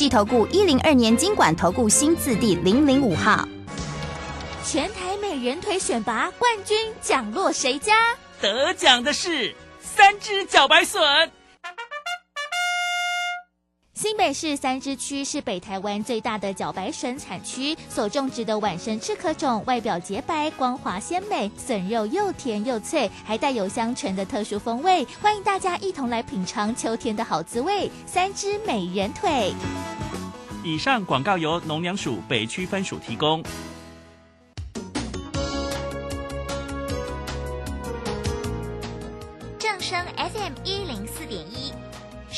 计投顾一零二年经管投顾新字第零零五号。全台美人腿选拔冠军奖落谁家？得奖的是三只脚白笋。新北市三支区是北台湾最大的茭白笋产区，所种植的晚生赤壳种，外表洁白、光滑鲜美，笋肉又甜又脆，还带有香醇的特殊风味。欢迎大家一同来品尝秋天的好滋味——三只美人腿。以上广告由农粮署北区分署提供。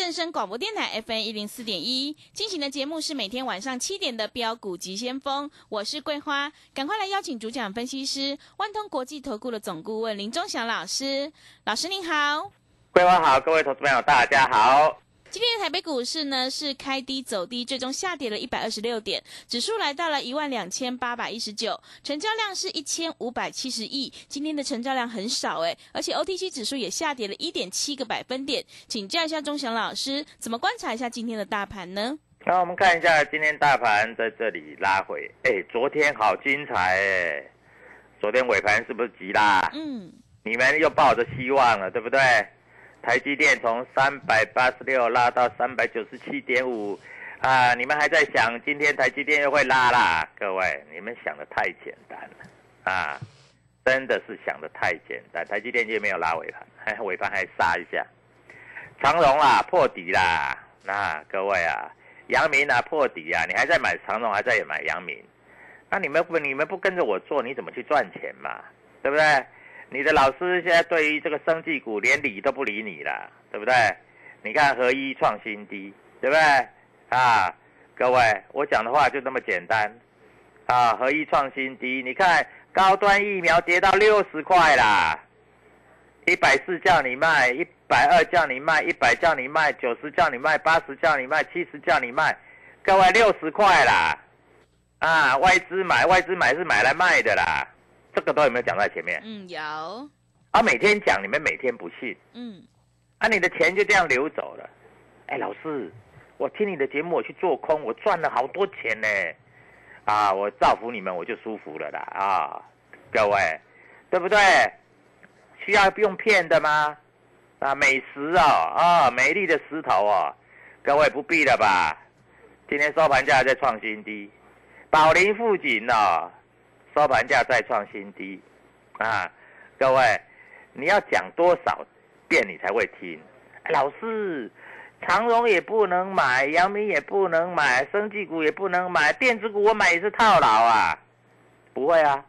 正声广播电台 FM 一零四点一，进行的节目是每天晚上七点的标股急先锋，我是桂花，赶快来邀请主讲分析师万通国际投顾的总顾问林忠祥老师，老师您好，桂花好，各位投资朋友大家好。今天的台北股市呢是开低走低，最终下跌了一百二十六点，指数来到了一万两千八百一十九，成交量是一千五百七十亿。今天的成交量很少诶，而且 OTC 指数也下跌了一点七个百分点。请教一下钟祥老师，怎么观察一下今天的大盘呢？那我们看一下今天大盘在这里拉回，哎，昨天好精彩哎，昨天尾盘是不是急啦？嗯，你们又抱着希望了，对不对？台积电从三百八十六拉到三百九十七点五，啊，你们还在想今天台积电又会拉啦？各位，你们想的太简单了，啊，真的是想的太简单。台积电就没有拉尾盘，尾盘还杀一下。长荣啊破底啦，那各位啊，阳明啊破底啊，你还在买长荣，还在买阳明，那你们不你们不跟着我做，你怎么去赚钱嘛？对不对？你的老师现在对于这个生技股连理都不理你了，对不对？你看合一创新低，对不对？啊，各位，我讲的话就那么简单，啊，合一创新低，你看高端疫苗跌到六十块啦，一百四叫你卖，一百二叫你卖，一百叫你卖，九十叫你卖，八十叫你卖，七十叫你卖，各位六十块啦，啊，外资买，外资买是买来卖的啦。这个都有没有讲在前面？嗯，有。啊，每天讲，你们每天不信。嗯。啊，你的钱就这样流走了。哎，老师，我听你的节目，我去做空，我赚了好多钱呢。啊，我造福你们，我就舒服了啦。啊，各位，对不对？需要用骗的吗？啊，美食哦，啊，美丽的石头哦，各位不必了吧？今天收盘价在创新低，宝林富锦哦。收盘价再创新低，啊，各位，你要讲多少遍你才会听？老师，长荣也不能买，阳明也不能买，生技股也不能买，电子股我买也是套牢啊？不会啊，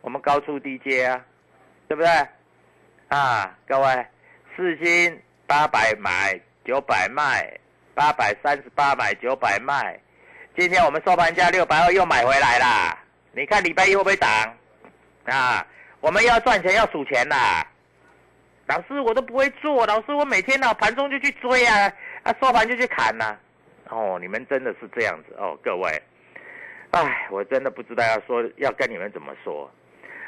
我们高出低阶啊，对不对？啊，各位，四星八百买，九百卖，八百三十八买，九百卖，今天我们收盘价六百二又买回来啦。你看礼拜一会不会涨？啊，我们要赚钱要数钱啦。老师，我都不会做，老师，我每天呢盘中就去追啊，啊收盘就去砍呐。哦，你们真的是这样子哦，各位。哎，我真的不知道要说要跟你们怎么说。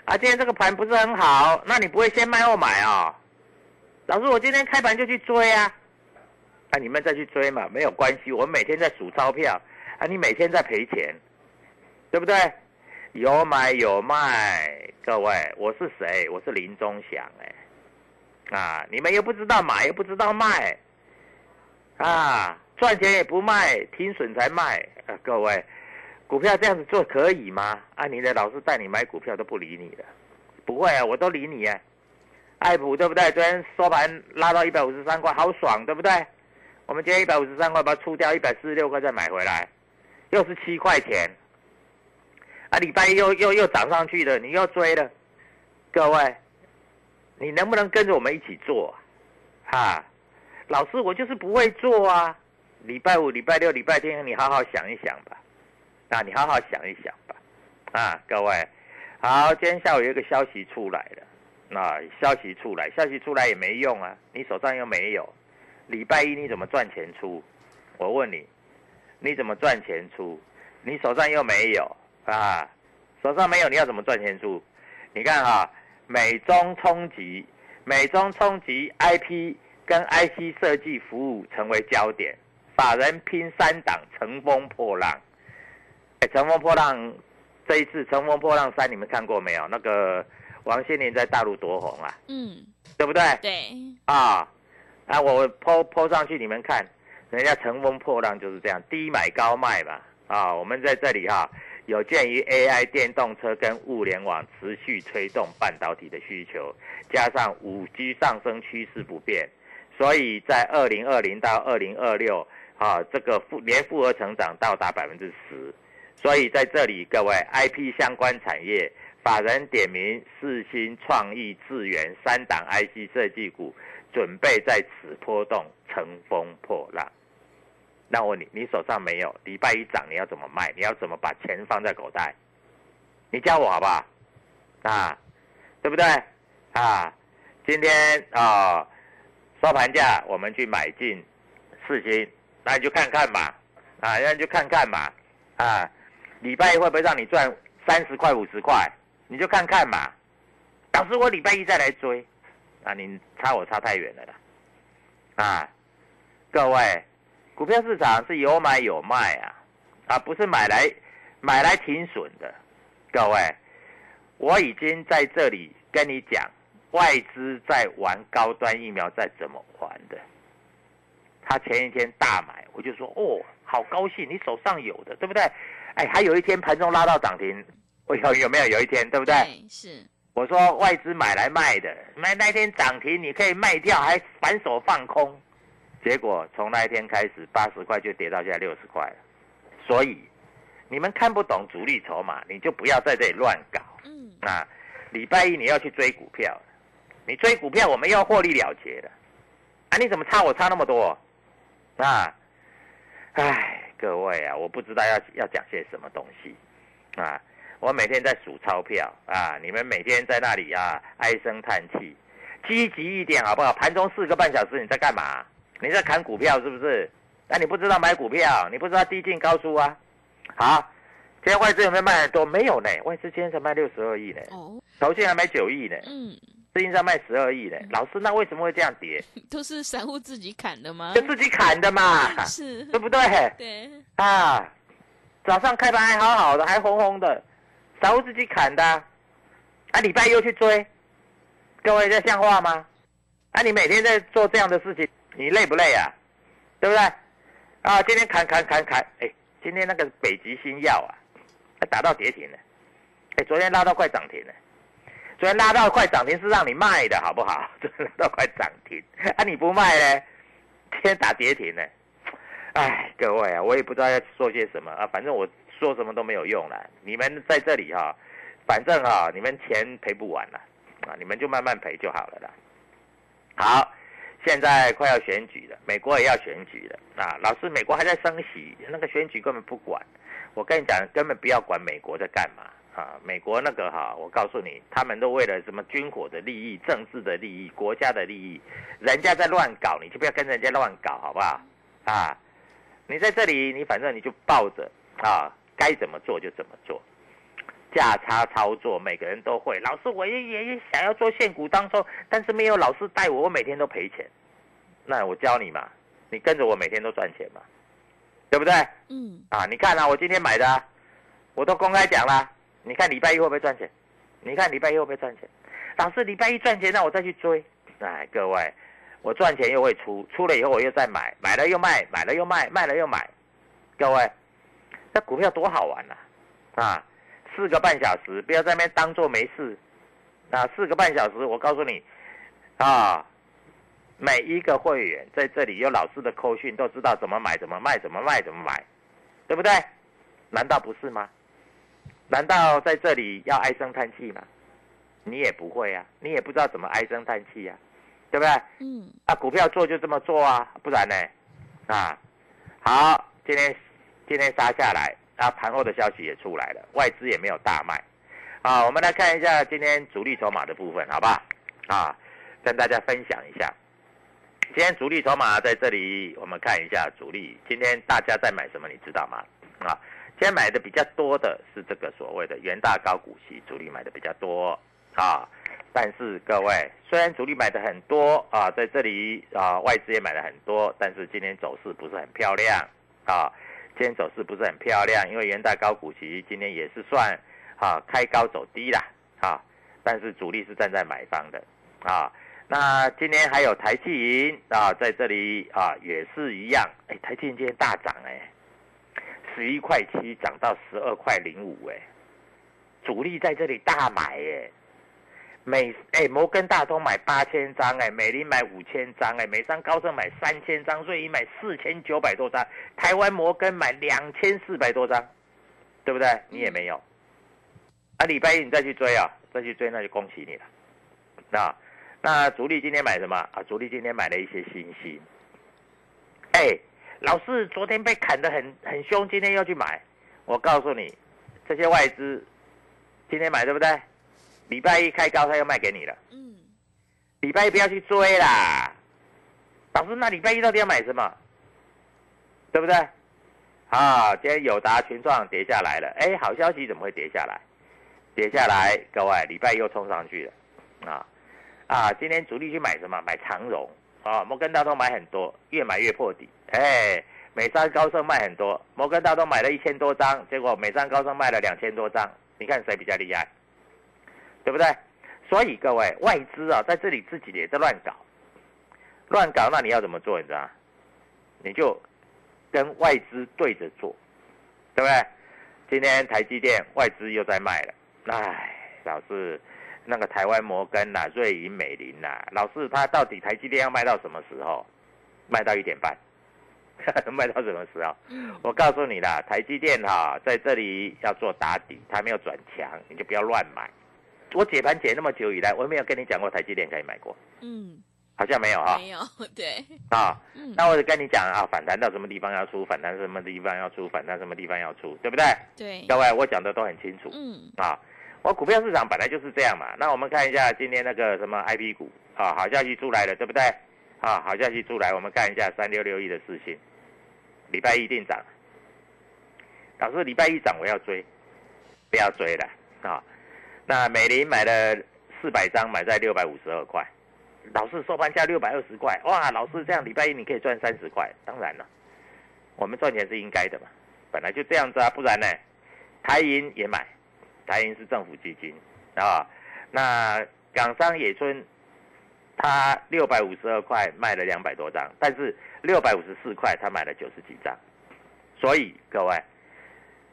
啊，今天这个盘不是很好，那你不会先卖后买啊？老师，我今天开盘就去追啊。啊，你们再去追嘛，没有关系，我每天在数钞票。啊，你每天在赔钱，对不对？有买有卖，各位，我是谁？我是林中祥哎，啊，你们又不知道买，又不知道卖，啊，赚钱也不卖，停损才卖啊，各位，股票这样子做可以吗？啊，你的老师带你买股票都不理你的，不会啊，我都理你啊。爱普对不对？昨天收盘拉到一百五十三块，好爽，对不对？我们今天一百五十三块把它出掉，一百四十六块再买回来。又是七块钱，啊，礼拜一又又又涨上去了，你又追了，各位，你能不能跟着我们一起做？哈，老师，我就是不会做啊。礼拜五、礼拜六、礼拜天，你好好想一想吧，啊，你好好想一想吧，啊，各位，好，今天下午有一个消息出来了，那消息出来，消息出来也没用啊，你手上又没有，礼拜一你怎么赚钱出？我问你。你怎么赚钱出？你手上又没有啊？手上没有，你要怎么赚钱出？你看哈，美中冲击，美中冲击，IP 跟 IC 设计服务成为焦点，法人拼三档，乘风破浪。哎，乘风破浪，这一次乘风破浪三，你们看过没有？那个王心凌在大陆多红啊？嗯，对不对？对。啊，啊，我抛抛上去，你们看。人家乘风破浪就是这样，低买高卖嘛。啊，我们在这里哈，有鉴于 AI 电动车跟物联网持续推动半导体的需求，加上五 G 上升趋势不变，所以在二零二零到二零二六啊，这个复年复合成长到达百分之十。所以在这里，各位 IP 相关产业法人点名四新、创意、智源三档 IC 设计股。准备在此波动，乘风破浪。那我问你，你手上没有？礼拜一涨，你要怎么卖？你要怎么把钱放在口袋？你教我好不好？啊，对不对？啊，今天啊，收盘价我们去买进四星，那你就看看嘛，啊，那你就看看嘛，啊，礼拜一会不会让你赚三十块、五十块？你就看看嘛。老师，我礼拜一再来追。啊，你差我差太远了啦！啊，各位，股票市场是有买有卖啊，啊，不是买来买来停损的。各位，我已经在这里跟你讲，外资在玩高端疫苗，在怎么玩的。他前一天大买，我就说哦，好高兴，你手上有的，对不对？哎，还有一天盘中拉到涨停，我有有没有有一天，对不对？是。我说外资买来卖的，买那天涨停你可以卖掉，还反手放空，结果从那一天开始八十块就跌到现在六十块了。所以你们看不懂主力筹码，你就不要在这里乱搞。嗯，啊，礼拜一你要去追股票，你追股票我们要获利了结的，啊，你怎么差我差那么多？啊，唉，各位啊，我不知道要要讲些什么东西，啊。我每天在数钞票啊！你们每天在那里啊唉声叹气，积极一点好不好？盘中四个半小时你在干嘛？你在砍股票是不是？那你不知道买股票，你不知道低进高出啊？好，今天外资有没有卖很多？没有呢，外资今天才卖六十二亿呢。哦，头先还买九亿呢。嗯，最近在卖十二亿呢。老师，那为什么会这样跌？都是散户自己砍的吗？就自己砍的嘛。是，对不对？对。啊，早上开盘还好好的，还红红的。散户自己砍的，啊，礼拜又去追，各位这像话吗？啊，你每天在做这样的事情，你累不累啊？对不对？啊，今天砍砍砍砍，哎，今天那个北极星药啊，打到跌停了，哎，昨天拉到快涨停了，昨天拉到快涨停是让你卖的好不好？昨天拉到快涨停，啊，你不卖呢？今天打跌停呢？哎，各位啊，我也不知道要说些什么啊，反正我。说什么都没有用了，你们在这里哈，反正哈，你们钱赔不完了，啊，你们就慢慢赔就好了啦。好，现在快要选举了，美国也要选举了啊。老师，美国还在升息，那个选举根本不管。我跟你讲，根本不要管美国在干嘛啊，美国那个哈，我告诉你，他们都为了什么军火的利益、政治的利益、国家的利益，人家在乱搞，你就不要跟人家乱搞，好不好？啊，你在这里，你反正你就抱着啊，该怎么做就怎么做，价差操作每个人都会。老师，我也也想要做现股当中，但是没有老师带我，我每天都赔钱。那我教你嘛，你跟着我每天都赚钱嘛，对不对？嗯。啊，你看啊，我今天买的，我都公开讲了。你看礼拜一会不会赚钱？你看礼拜一会不会赚钱？老师，礼拜一赚钱，那我再去追。哎，各位，我赚钱又会出，出了以后我又再买，买了又卖，买了又卖，卖了又买。各位，那股票多好玩呐！啊，四个半小时，不要在那边当做没事。啊，四个半小时，我告诉你，啊，每一个会员在这里有老师的扣讯，都知道怎么买，怎么卖，怎么卖，怎么买，对不对？难道不是吗？难道在这里要唉声叹气吗？你也不会啊，你也不知道怎么唉声叹气啊，对不对？嗯。啊，股票做就这么做啊，不然呢？啊，好，今天今天杀下来，啊，盘后的消息也出来了，外资也没有大卖。好，我们来看一下今天主力筹码的部分，好不好？啊，跟大家分享一下，今天主力筹码在这里，我们看一下主力今天大家在买什么，你知道吗？啊。今天买的比较多的是这个所谓的元大高股息，主力买的比较多啊。但是各位，虽然主力买的很多啊，在这里啊，外资也买了很多，但是今天走势不是很漂亮啊。今天走势不是很漂亮，因为元大高股息今天也是算啊开高走低啦啊。但是主力是站在买方的啊。那今天还有台积银啊，在这里啊也是一样，哎，台积银今天大涨哎。十一块七涨到十二块零五，哎，主力在这里大买，哎，美哎摩根大通买八千张，哎，美林买五千张，哎，美商高盛买三千张，瑞银买四千九百多张，台湾摩根买两千四百多张，对不对？你也没有，啊，礼拜一你再去追啊，再去追那就恭喜你了，那那主力今天买什么啊？主力今天买了一些新兴，哎。老是昨天被砍得很很凶，今天要去买。我告诉你，这些外资今天买对不对？礼拜一开高，他又卖给你了。嗯。礼拜一不要去追啦。老师，那礼拜一到底要买什么？对不对？啊，今天友达群创跌下来了。哎，好消息怎么会跌下来？跌下来，各位，礼拜又冲上去了。啊啊，今天主力去买什么？买长荣。啊，摩根大通买很多，越买越破底。哎，美商高盛卖很多，摩根大通买了一千多张，结果美商高盛卖了两千多张。你看谁比较厉害？对不对？所以各位外资啊，在这里自己也在乱搞，乱搞，那你要怎么做？你知道？你就跟外资对着做，对不对？今天台积电外资又在卖了，哎，老是。那个台湾摩根呐，瑞银、美林呐，老是他到底台积电要卖到什么时候？卖到一点半，卖到什么时候？我告诉你啦，台积电哈在这里要做打底，它没有转强，你就不要乱买。我解盘解那么久以来，我没有跟你讲过台积电可以买过。嗯，好像没有哈。没有，对。啊，那我就跟你讲啊，反弹到什么地方要出，反弹什么地方要出，反弹什么地方要出，对不对？对。各位，我讲的都很清楚。嗯。啊。我股票市场本来就是这样嘛，那我们看一下今天那个什么 I P 股啊，好消息出来了，对不对？啊，好消息出来，我们看一下三六六一的事情，礼拜一定涨。老师，礼拜一涨我要追，不要追了啊。那美林买了四百张，买在六百五十二块，老师收盘价六百二十块，哇，老师这样礼拜一你可以赚三十块，当然了，我们赚钱是应该的嘛，本来就这样子啊，不然呢，台银也买。台银是政府基金啊，那港商野村，他六百五十二块卖了两百多张，但是六百五十四块他买了九十几张，所以各位，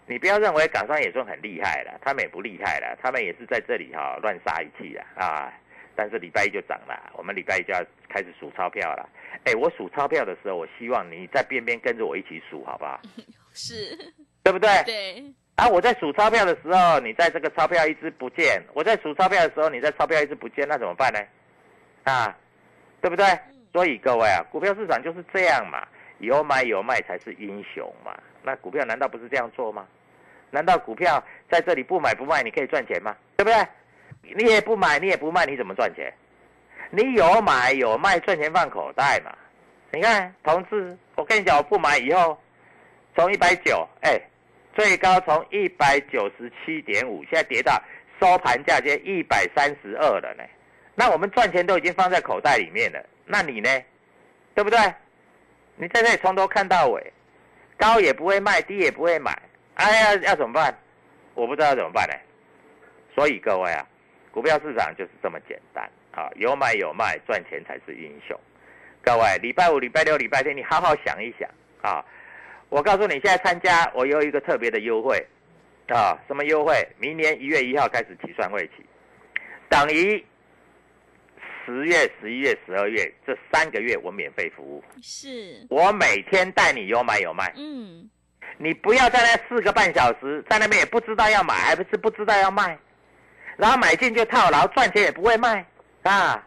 你不要认为港商也算很厉害了，他们也不厉害了，他们也是在这里哈乱杀一气啊啊，但是礼拜一就涨了，我们礼拜一就要开始数钞票了，哎，我数钞票的时候，我希望你在边边跟着我一起数，好不好？是，对不对？对。啊！我在数钞票的时候，你在这个钞票一直不见；我在数钞票的时候，你在钞票一直不见，那怎么办呢？啊，对不对？所以各位啊，股票市场就是这样嘛，有买有卖才是英雄嘛。那股票难道不是这样做吗？难道股票在这里不买不卖，你可以赚钱吗？对不对？你也不买，你也不卖，你怎么赚钱？你有买有卖，赚钱放口袋嘛。你看，同志，我跟你讲，我不买以后，从一百九，哎，最高从一百九十七点五，现在跌到收盘价接一百三十二了呢。那我们赚钱都已经放在口袋里面了，那你呢？对不对？你在这里从头看到尾，高也不会卖，低也不会买，哎呀，要怎么办？我不知道怎么办呢。所以各位啊，股票市场就是这么简单啊，有买有卖，赚钱才是英雄。各位，礼拜五、礼拜六、礼拜天，你好好想一想啊。我告诉你，现在参加我有一个特别的优惠啊，什么优惠？明年一月一号开始起算会期，等于。十月、十一月、十二月这三个月我免费服务，是我每天带你有买有卖。嗯，你不要在那四个半小时在那边也不知道要买还不是不知道要卖，然后买进就套牢，赚钱也不会卖啊。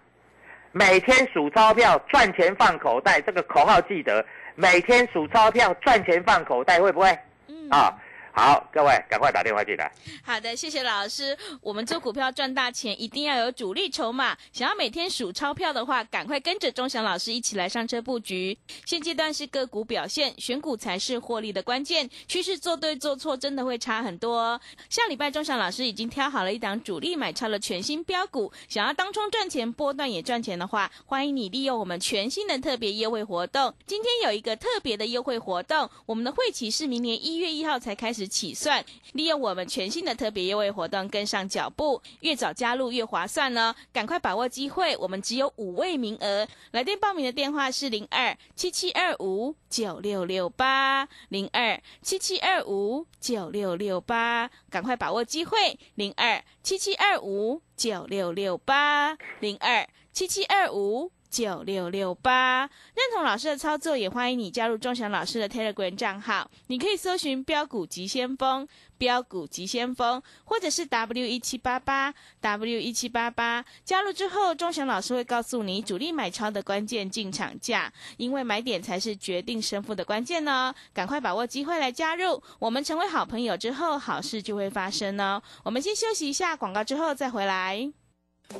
每天数钞票赚钱放口袋，这个口号记得，每天数钞票赚钱放口袋会不会？嗯啊。好，各位赶快打电话进来。好的，谢谢老师。我们做股票赚大钱，一定要有主力筹码。想要每天数钞票的话，赶快跟着钟祥老师一起来上车布局。现阶段是个股表现，选股才是获利的关键。趋势做对做错，真的会差很多。下礼拜钟祥老师已经挑好了一档主力买超了全新标股，想要当冲赚钱，波段也赚钱的话，欢迎你利用我们全新的特别优惠活动。今天有一个特别的优惠活动，我们的会期是明年一月一号才开始。起算，利用我们全新的特别优惠活动跟上脚步，越早加入越划算呢！赶快把握机会，我们只有五位名额。来电报名的电话是零二七七二五九六六八零二七七二五九六六八，赶快把握机会，零二七七二五九六六八零二七七二五。九六六八，认同老师的操作，也欢迎你加入钟祥老师的 Telegram 账号。你可以搜寻“标股急先锋”、“标股急先锋”，或者是 W 一七八八 W 一七八八。加入之后，钟祥老师会告诉你主力买超的关键进场价，因为买点才是决定胜负的关键呢。赶快把握机会来加入，我们成为好朋友之后，好事就会发生呢。我们先休息一下广告，之后再回来。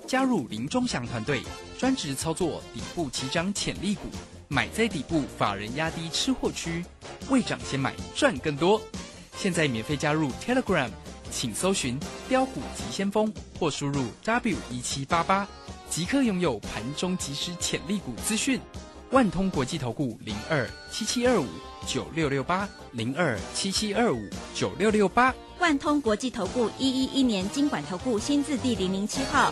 加入林中祥团队，专职操作底部起涨潜力股，买在底部，法人压低吃货区，未涨先买赚更多。现在免费加入 Telegram，请搜寻标股急先锋或输入 W 一七八八，即刻拥有盘中即时潜力股资讯。万通国际投顾零二七七二五九六六八零二七七二五九六六八。万通国际投顾一一一年经管投顾新字第零零七号，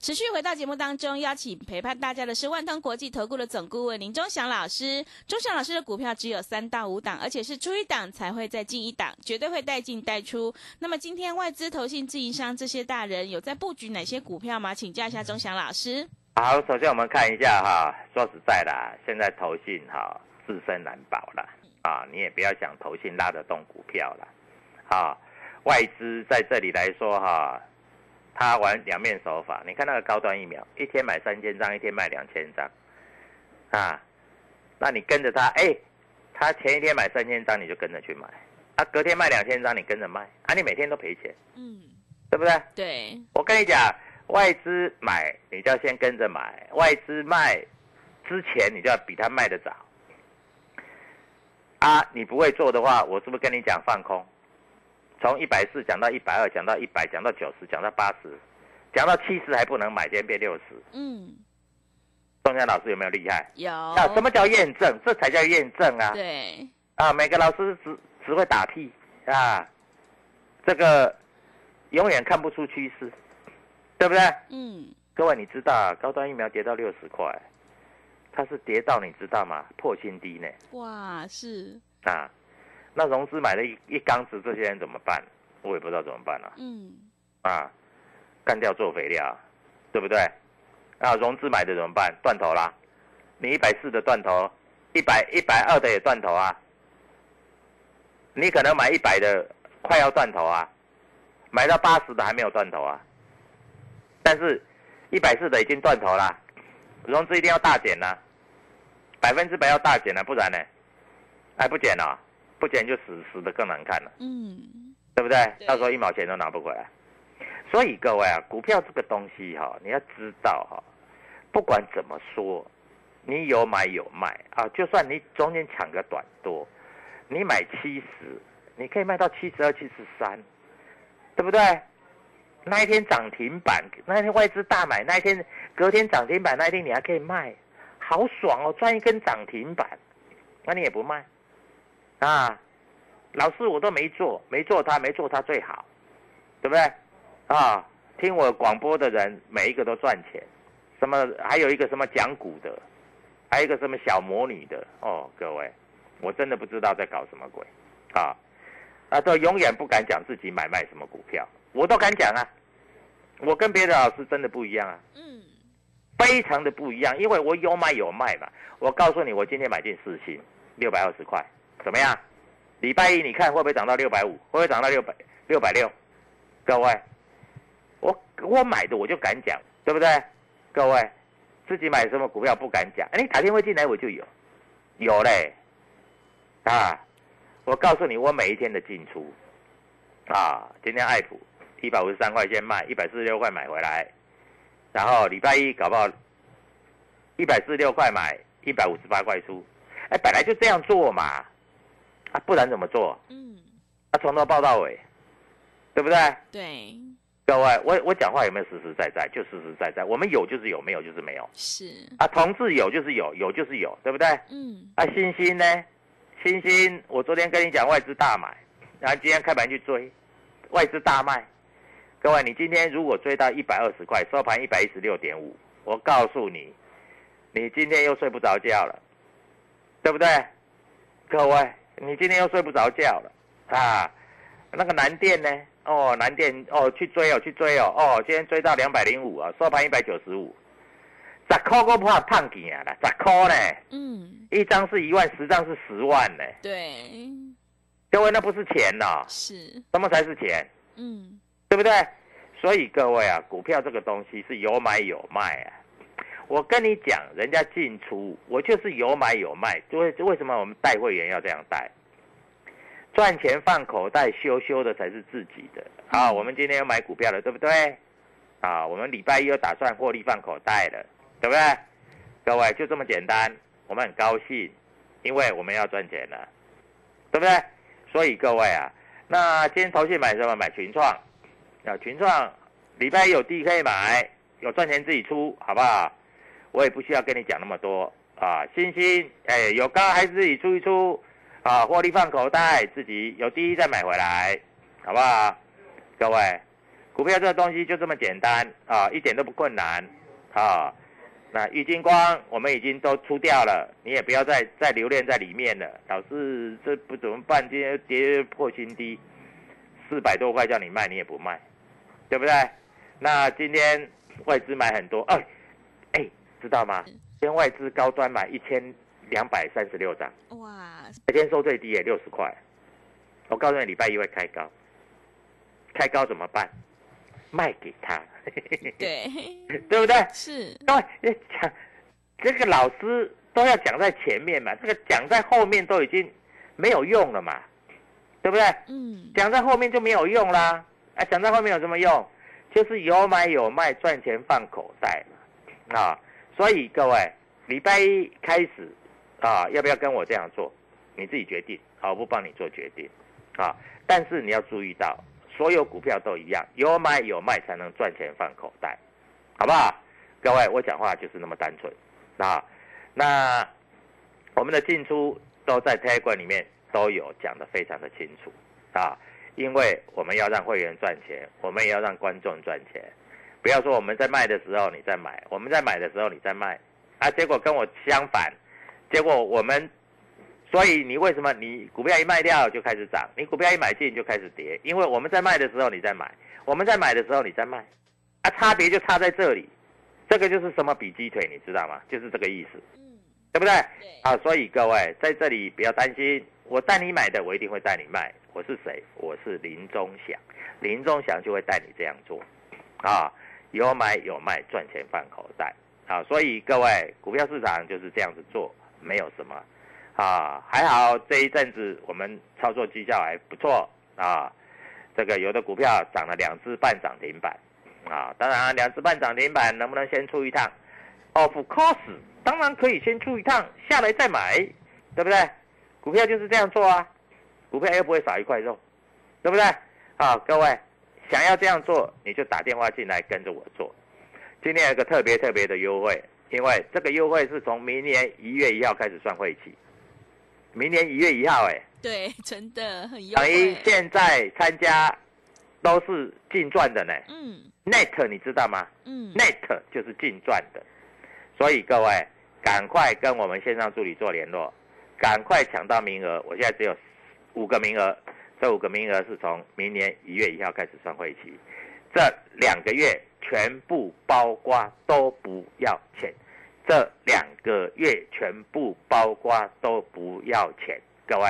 持续回到节目当中，邀请陪伴大家的是万通国际投顾的总顾问林忠祥老师。忠祥老师的股票只有三到五档，而且是出一档才会再进一档，绝对会带进带出。那么今天外资、投信、自营商这些大人有在布局哪些股票吗？请教一下忠祥老师。好，首先我们看一下哈，说实在的，现在投信哈自身难保了啊，你也不要想投信拉得动股票了啊。外资在这里来说哈，他玩两面手法。你看那个高端疫苗，一天买三千张，一天卖两千张，啊，那你跟着他，哎，他前一天买三千张，你就跟着去买，啊，隔天卖两千张，你跟着卖，啊，你每天都赔钱，嗯，对不对？对。我跟你讲，外资买，你就要先跟着买；外资卖之前，你就要比他卖的早。啊，你不会做的话，我是不是跟你讲放空？从一百四讲到一百二，讲到一百，讲到九十，讲到八十，讲到七十还不能买，今天变六十。嗯，中江老师有没有厉害？有。啊，什么叫验证？这才叫验证啊！对。啊，每个老师只只会打屁啊，这个永远看不出趋势，对不对？嗯。各位，你知道高端疫苗跌到六十块，它是跌到你知道吗？破新低呢。哇，是。啊。那融资买了一一缸子，这些人怎么办？我也不知道怎么办了。嗯，啊，干掉做肥料，对不对？啊，融资买的怎么办？断头啦！你一百四的断头，一百一百二的也断头啊！你可能买一百的快要断头啊，买到八十的还没有断头啊。但是，一百四的已经断头了，融资一定要大减呐，百分之百要大减了，不然呢？还不减了？不减就死死的更难看了。嗯，对不对？到时候一毛钱都拿不回来。所以各位啊，股票这个东西哈，你要知道哈，不管怎么说，你有买有卖啊，就算你中间抢个短多，你买七十，你可以卖到七十二、七十三，对不对？那一天涨停板，那一天外资大买，那一天隔天涨停板，那一天你还可以卖，好爽哦，赚一根涨停板，那你也不卖啊？老师我都没做，没做他，没做他最好，对不对？啊，听我广播的人每一个都赚钱，什么还有一个什么讲股的，还有一个什么小魔女的哦，各位，我真的不知道在搞什么鬼，啊，啊都永远不敢讲自己买卖什么股票，我都敢讲啊，我跟别的老师真的不一样啊，嗯，非常的不一样，因为我有买有卖嘛，我告诉你，我今天买进四星六百二十块，怎么样？礼拜一你看会不会涨到六百五？会不会涨到六百六百六？各位。我我买的我就敢讲，对不对？各位，自己买什么股票不敢讲？哎，你打电话进来我就有，有嘞，啊！我告诉你，我每一天的进出，啊，今天爱普一百五十三块钱卖，一百四十六块买回来，然后礼拜一搞不好一百四十六块买，一百五十八块出，哎，本来就这样做嘛，啊，不然怎么做？嗯，啊，从头报到尾，对不对？对。各位，我我讲话有没有实实在在？就实实在在。我们有就是有，没有就是没有。是啊，同志有就是有，有就是有，对不对？嗯。啊，星星呢？星星，我昨天跟你讲外资大买，然后今天开盘去追，外资大卖。各位，你今天如果追到一百二十块，收盘一百一十六点五，我告诉你，你今天又睡不着觉了，对不对？各位，你今天又睡不着觉了啊？那个南电呢？哦，南电哦，去追哦，去追哦，哦，今天追到两百零五啊，收盘一百九十五，十块都怕胖钱啦，十块呢？嗯，一张是一万，十张是十万呢。对，各位那不是钱呐，是，什么才是钱？嗯，对不对？所以各位啊，股票这个东西是有买有卖啊。我跟你讲，人家进出，我就是有买有卖，就为为什么我们带会员要这样带？赚钱放口袋，羞羞的才是自己的。好，我们今天要买股票了，对不对？啊，我们礼拜一又打算获利放口袋了，对不对？各位就这么简单，我们很高兴，因为我们要赚钱了，对不对？所以各位啊，那今天投信买什么？买群创，啊，群创礼拜一有地可以买，有赚钱自己出，好不好？我也不需要跟你讲那么多啊。星星，哎，有高还是自己出一出。啊，获利放口袋，自己有低再买回来，好不好？各位，股票这个东西就这么简单啊，一点都不困难啊。那郁金光我们已经都出掉了，你也不要再再留恋在里面了。老师，这不怎么办？今天跌破新低，四百多块叫你卖，你也不卖，对不对？那今天外资买很多，哎哎，知道吗？今天外资高端买一千。两百三十六张，哇！每天收最低也六十块。我告诉你，礼拜一会开高，开高怎么办？卖给他。对，对不对？是。对，讲这个老师都要讲在前面嘛，这个讲在后面都已经没有用了嘛，对不对？嗯。讲在后面就没有用啦。哎，讲在后面有什么用？就是有买有卖，赚钱放口袋嘛。啊，所以各位，礼拜一开始。啊，要不要跟我这样做？你自己决定，好，我不帮你做决定，啊，但是你要注意到，所有股票都一样，有买有卖才能赚钱放口袋，好不好？各位，我讲话就是那么单纯，啊，那我们的进出都在 t a g 里面都有讲的非常的清楚，啊，因为我们要让会员赚钱，我们也要让观众赚钱，不要说我们在卖的时候你在买，我们在买的时候你在卖，啊，结果跟我相反。结果我们，所以你为什么你股票一卖掉就开始涨，你股票一买进就开始跌？因为我们在卖的时候你在买，我们在买的时候你在卖，啊，差别就差在这里，这个就是什么比鸡腿，你知道吗？就是这个意思，嗯，对不对？对，啊，所以各位在这里不要担心，我带你买的，我一定会带你卖。我是谁？我是林中祥，林中祥就会带你这样做，啊，有买有卖，赚钱放口袋，啊，所以各位股票市场就是这样子做。没有什么，啊，还好这一阵子我们操作绩效还不错啊，这个有的股票涨了两只半涨停板，啊，当然两只半涨停板能不能先出一趟？Of course，当然可以先出一趟，下来再买，对不对？股票就是这样做啊，股票又不会少一块肉，对不对？好，各位想要这样做，你就打电话进来跟着我做。今天有个特别特别的优惠，因为这个优惠是从明年一月一号开始算会期，明年一月一号，哎。对，真的很等于现在参加都是净赚的呢。嗯，net 你知道吗？嗯，net 就是净赚的，所以各位赶快跟我们线上助理做联络，赶快抢到名额。我现在只有五个名额，这五个名额是从明年一月一号开始算会期，这两个月全部包括都不要钱，这两个月全部包括都不要钱，各位。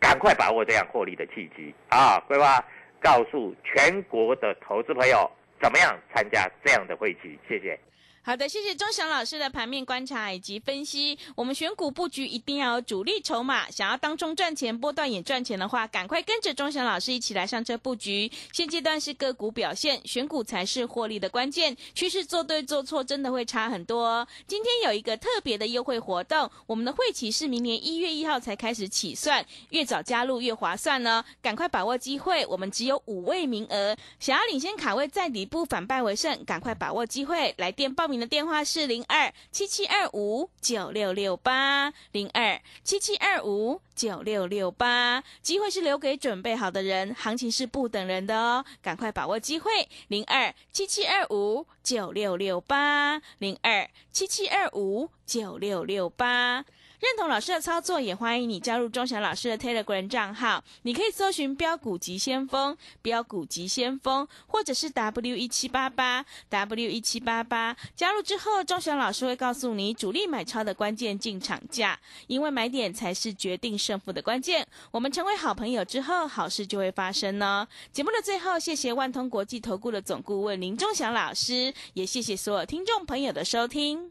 赶快把握这样获利的契机啊！规划告诉全国的投资朋友，怎么样参加这样的会期？谢谢。好的，谢谢钟祥老师的盘面观察以及分析。我们选股布局一定要有主力筹码，想要当中赚钱、波段也赚钱的话，赶快跟着钟祥老师一起来上车布局。现阶段是个股表现，选股才是获利的关键。趋势做对做错，真的会差很多。今天有一个特别的优惠活动，我们的会期是明年一月一号才开始起算，越早加入越划算呢。赶快把握机会，我们只有五位名额，想要领先卡位在底部反败为胜，赶快把握机会，来电报名。的电话是零二七七二五九六六八零二七七二五九六六八，机会是留给准备好的人，行情是不等人的哦，赶快把握机会，零二七七二五九六六八零二七七二五九六六八。认同老师的操作，也欢迎你加入钟祥老师的 Telegram 账号。你可以搜寻“标股急先锋”、“标股急先锋”，或者是 W 一七八八 W 一七八八。加入之后，钟祥老师会告诉你主力买超的关键进场价，因为买点才是决定胜负的关键。我们成为好朋友之后，好事就会发生呢。节目的最后，谢谢万通国际投顾的总顾问林钟祥老师，也谢谢所有听众朋友的收听。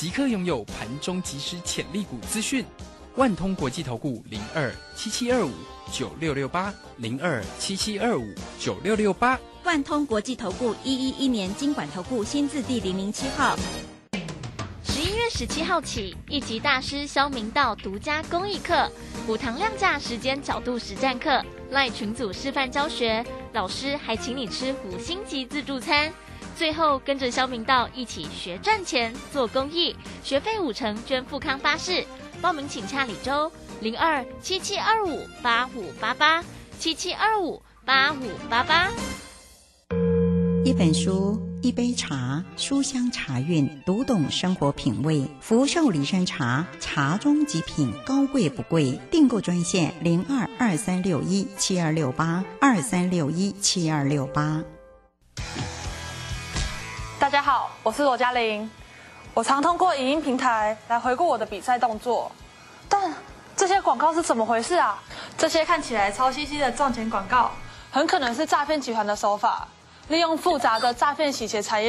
即刻拥有盘中即时潜力股资讯，万通国际投顾零二七七二五九六六八零二七七二五九六六八，万通国际投顾一一一年经管投顾新字第零零七号。十一月十七号起，一级大师肖明道独家公益课，五堂量价时间角度实战课，赖群组示范教学，老师还请你吃五星级自助餐。最后跟着肖明道一起学赚钱、做公益，学费五成捐富康巴士。报名请洽李周零二七七二五八五八八七七二五八五八八。一本书，一杯茶，书香茶韵，读懂生活品味。福寿礼山茶，茶中极品，高贵不贵。订购专线零二二三六一七二六八二三六一七二六八。大家好，我是罗嘉玲。我常通过影音平台来回顾我的比赛动作，但这些广告是怎么回事啊？这些看起来超兮兮的赚钱广告，很可能是诈骗集团的手法，利用复杂的诈骗洗钱产业。